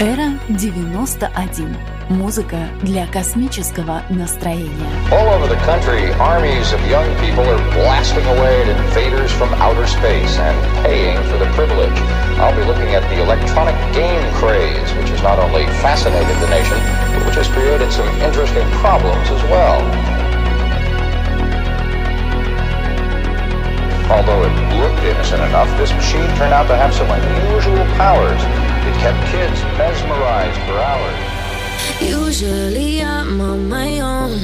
Эра 91. Музыка для космического настроения. All over the country, armies of young people are blasting away at invaders from outer space and paying for the privilege. I'll be looking at the electronic game craze, which has not only fascinated the nation, but which has created some interesting problems as well. Although it looked innocent enough, this machine turned out to have some unusual powers. It kept kids mesmerized for hours. Usually I'm on my own.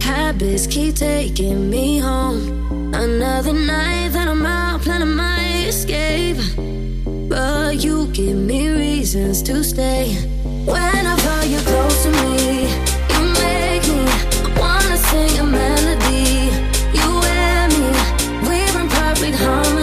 Habits keep taking me home. Another night that I'm out planning my escape. But you give me reasons to stay. Whenever you're close to me, you make me wanna sing a melody. You and me, we're in perfect harmony.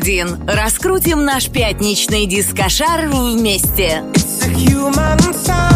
91. Раскрутим наш пятничный дискошар вместе. It's a human sign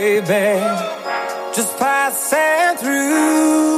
baby, just passing through.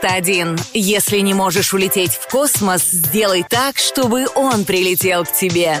91. Если не можешь улететь в космос, сделай так, чтобы он прилетел к тебе.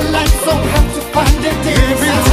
the light, so have to find it.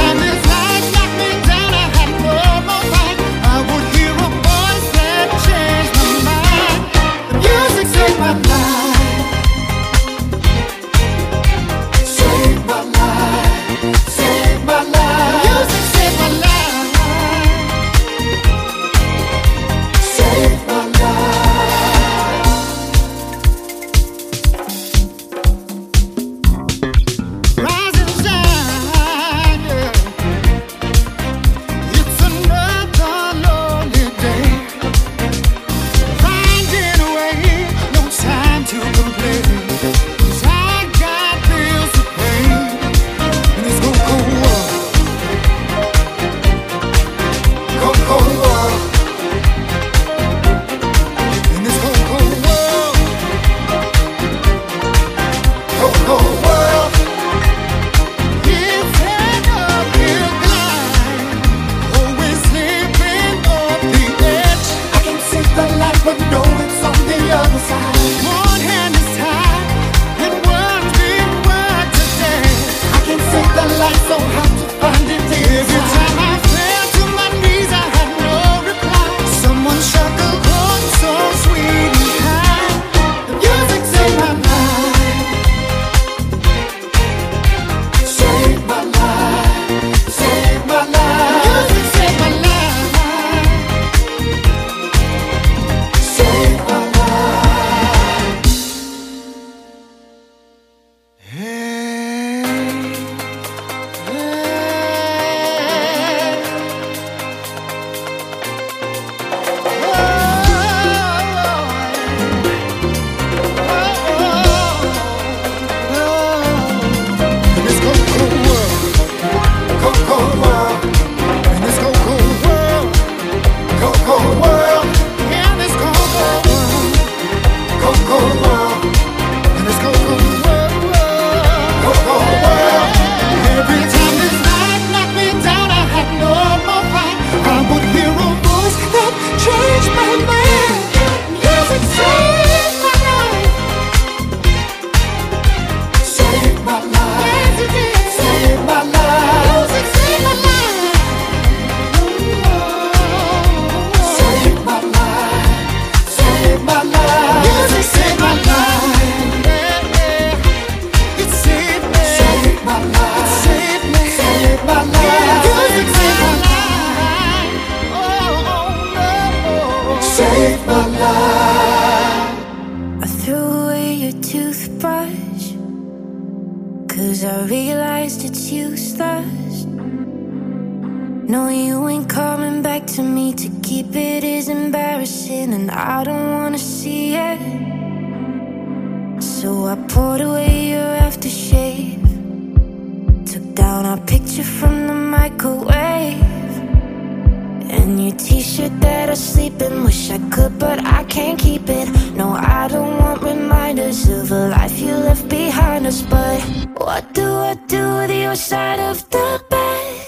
life you left behind us But what do I do with your side of the bed?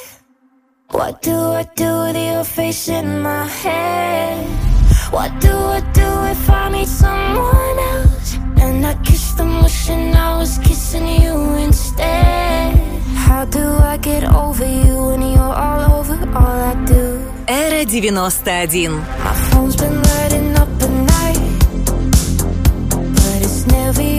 What do I do with your face in my head? What do I do if I meet someone else? And I kiss them wishing I was kissing you instead How do I get over you when you're all over all I do? Эра 91 My phone's been lighting up at night But it's never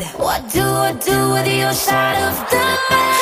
What do I do with your side of the bed?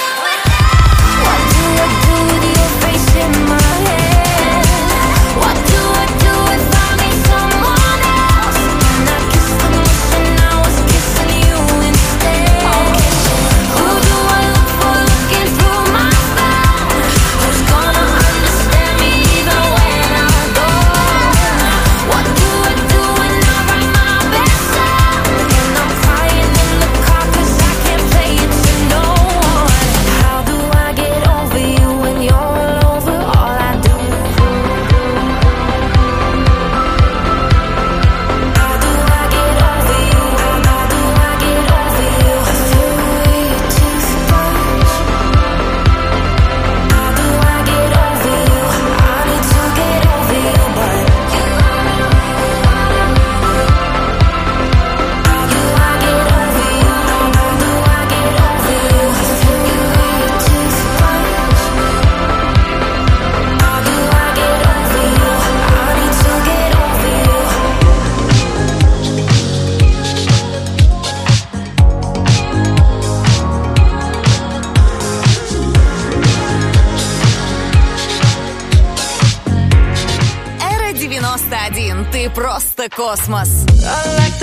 космос. I like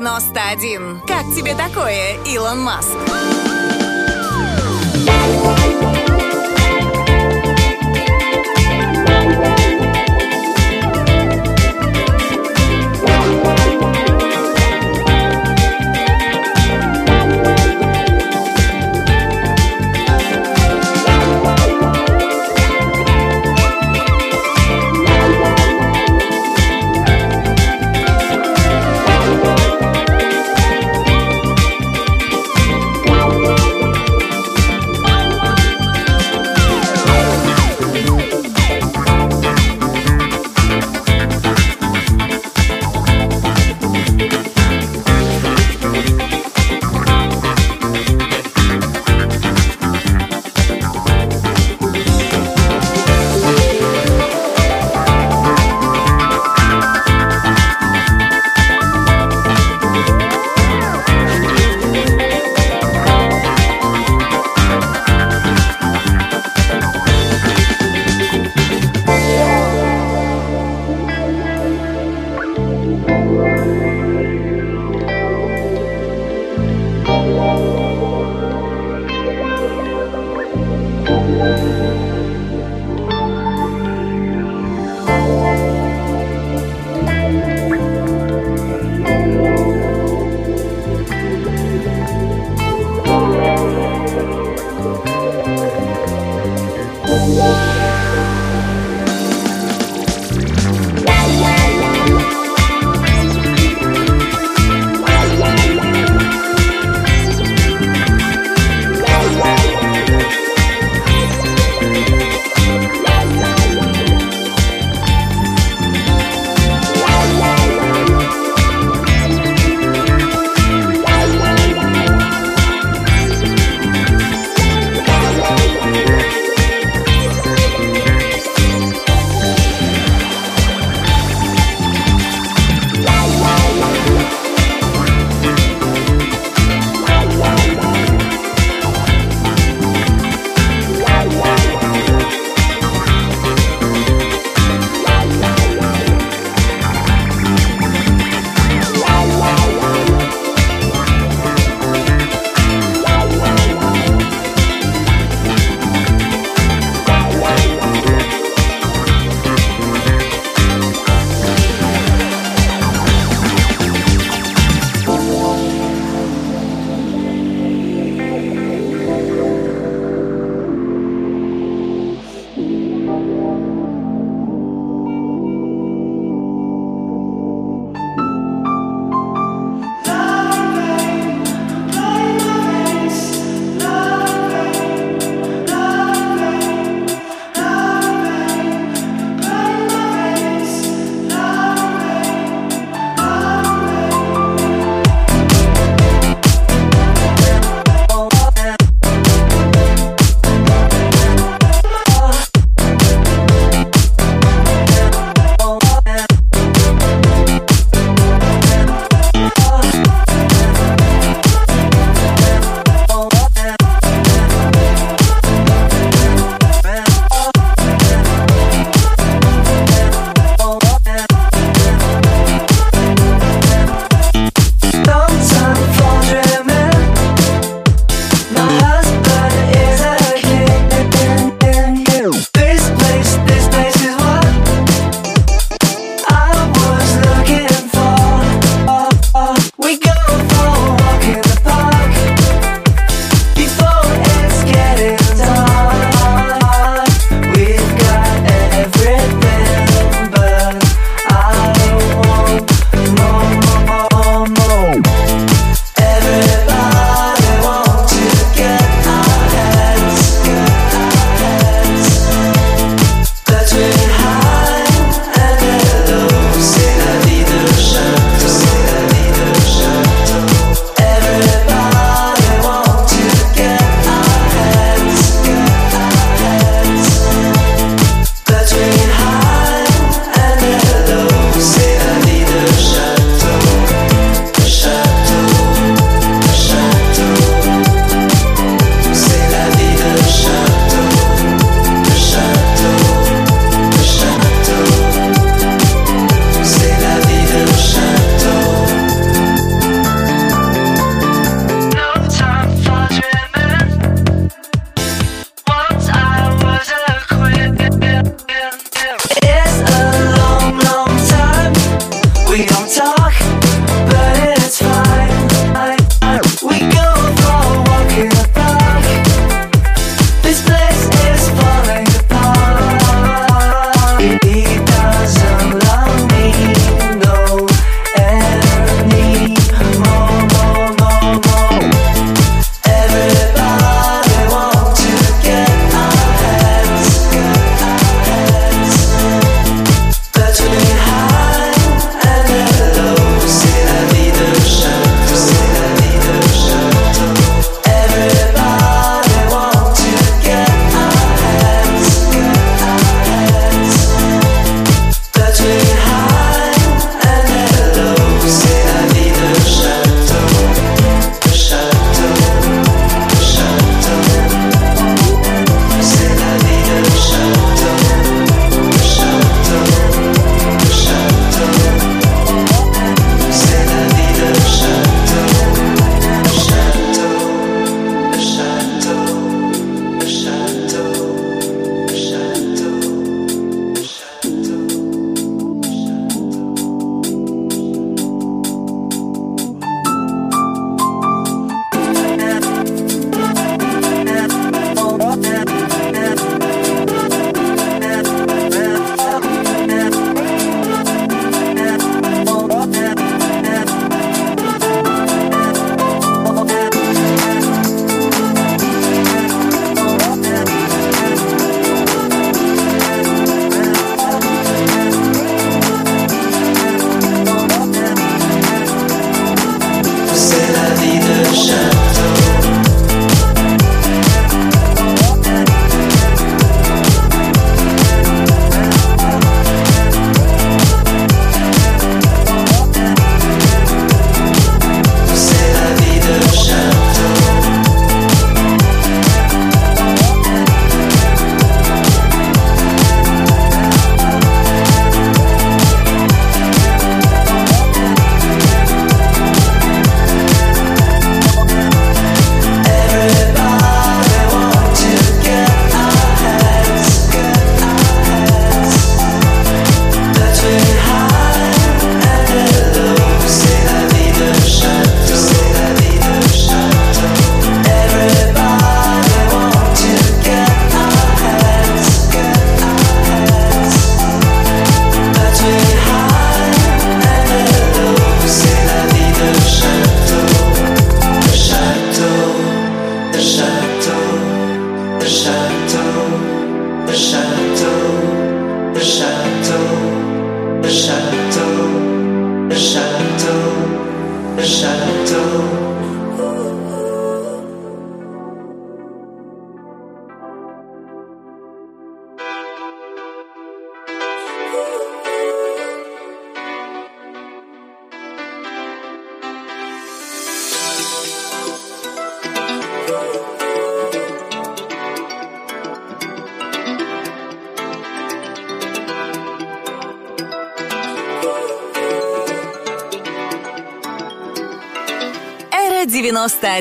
91. Как тебе такое, Илон Маск?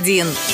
91.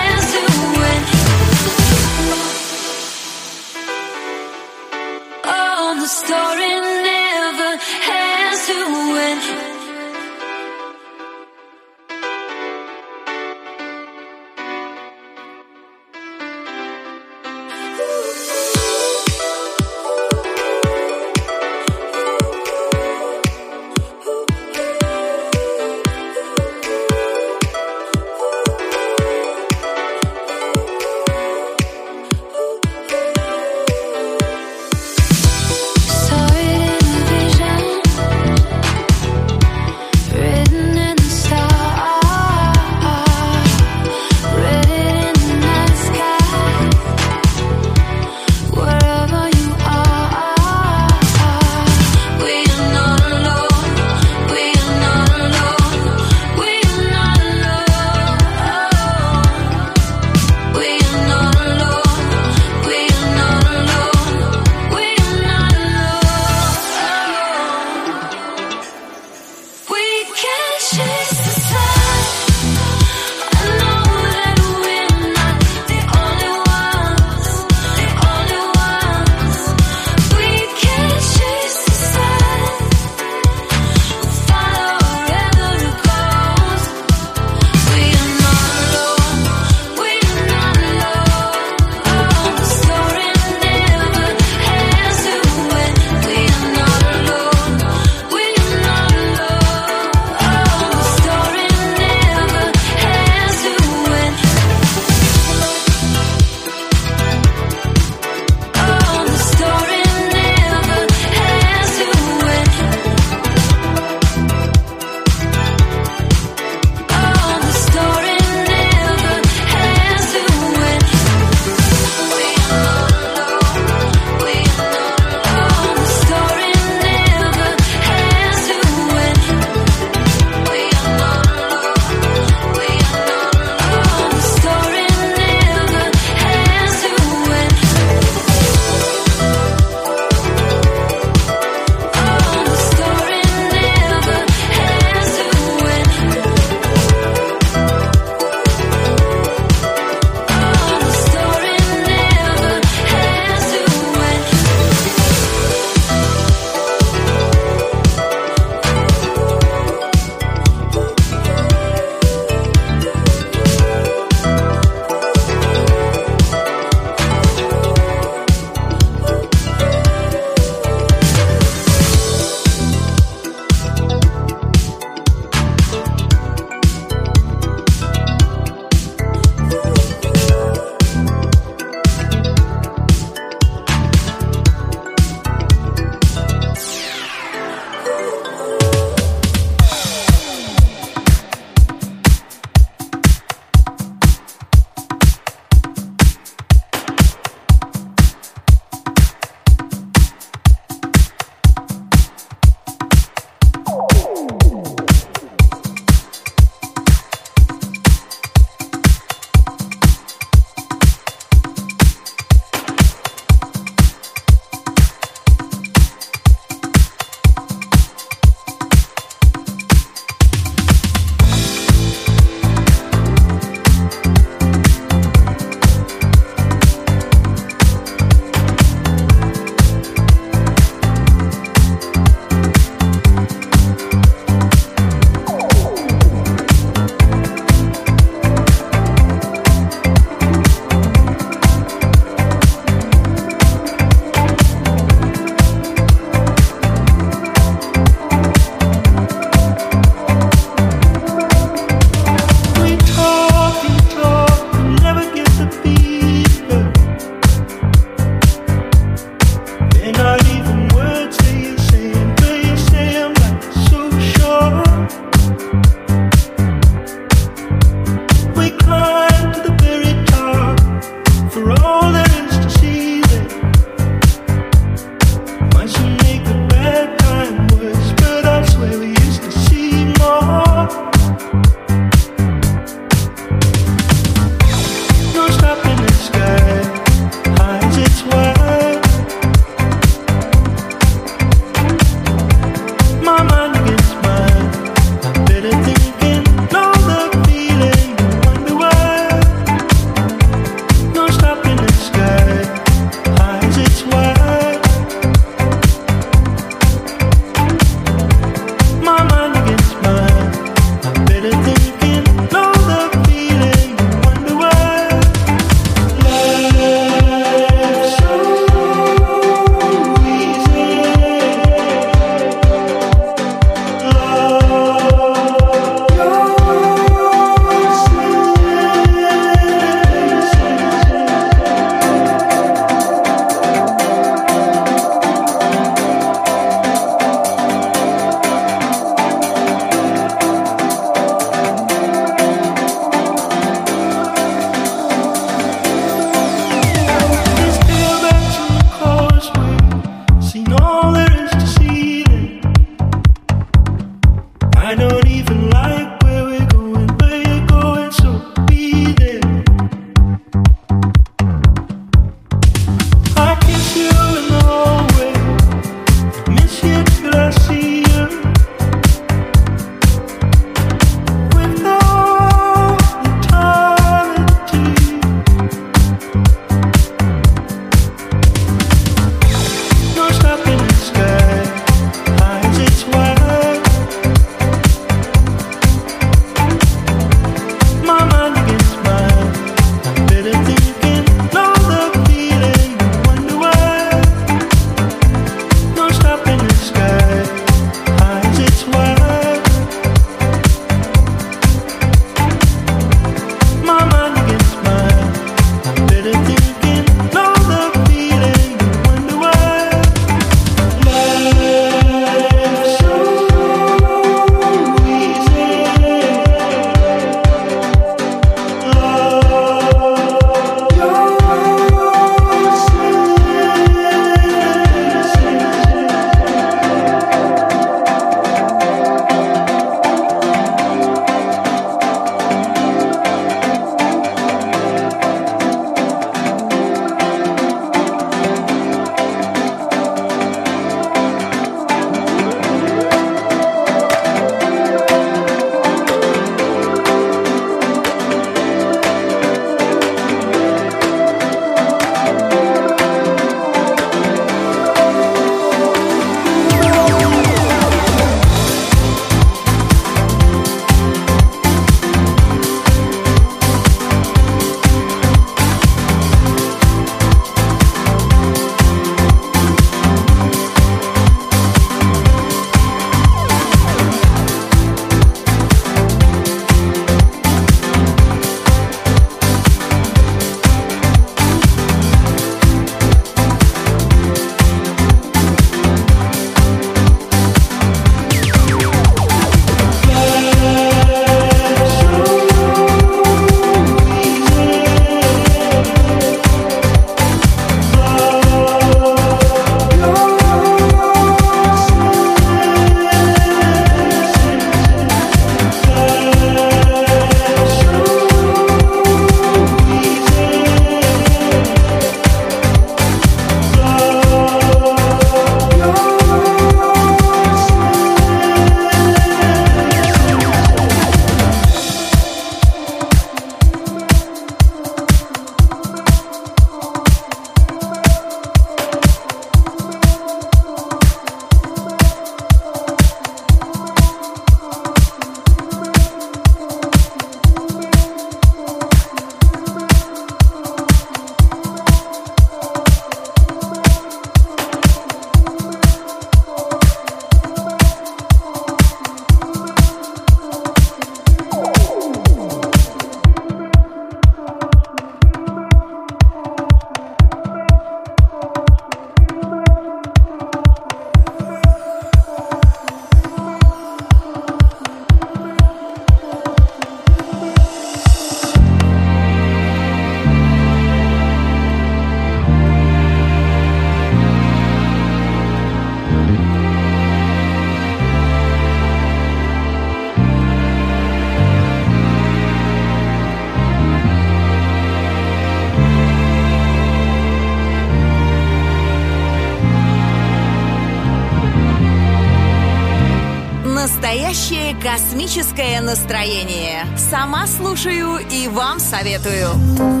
Сама слушаю и вам советую.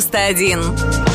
91.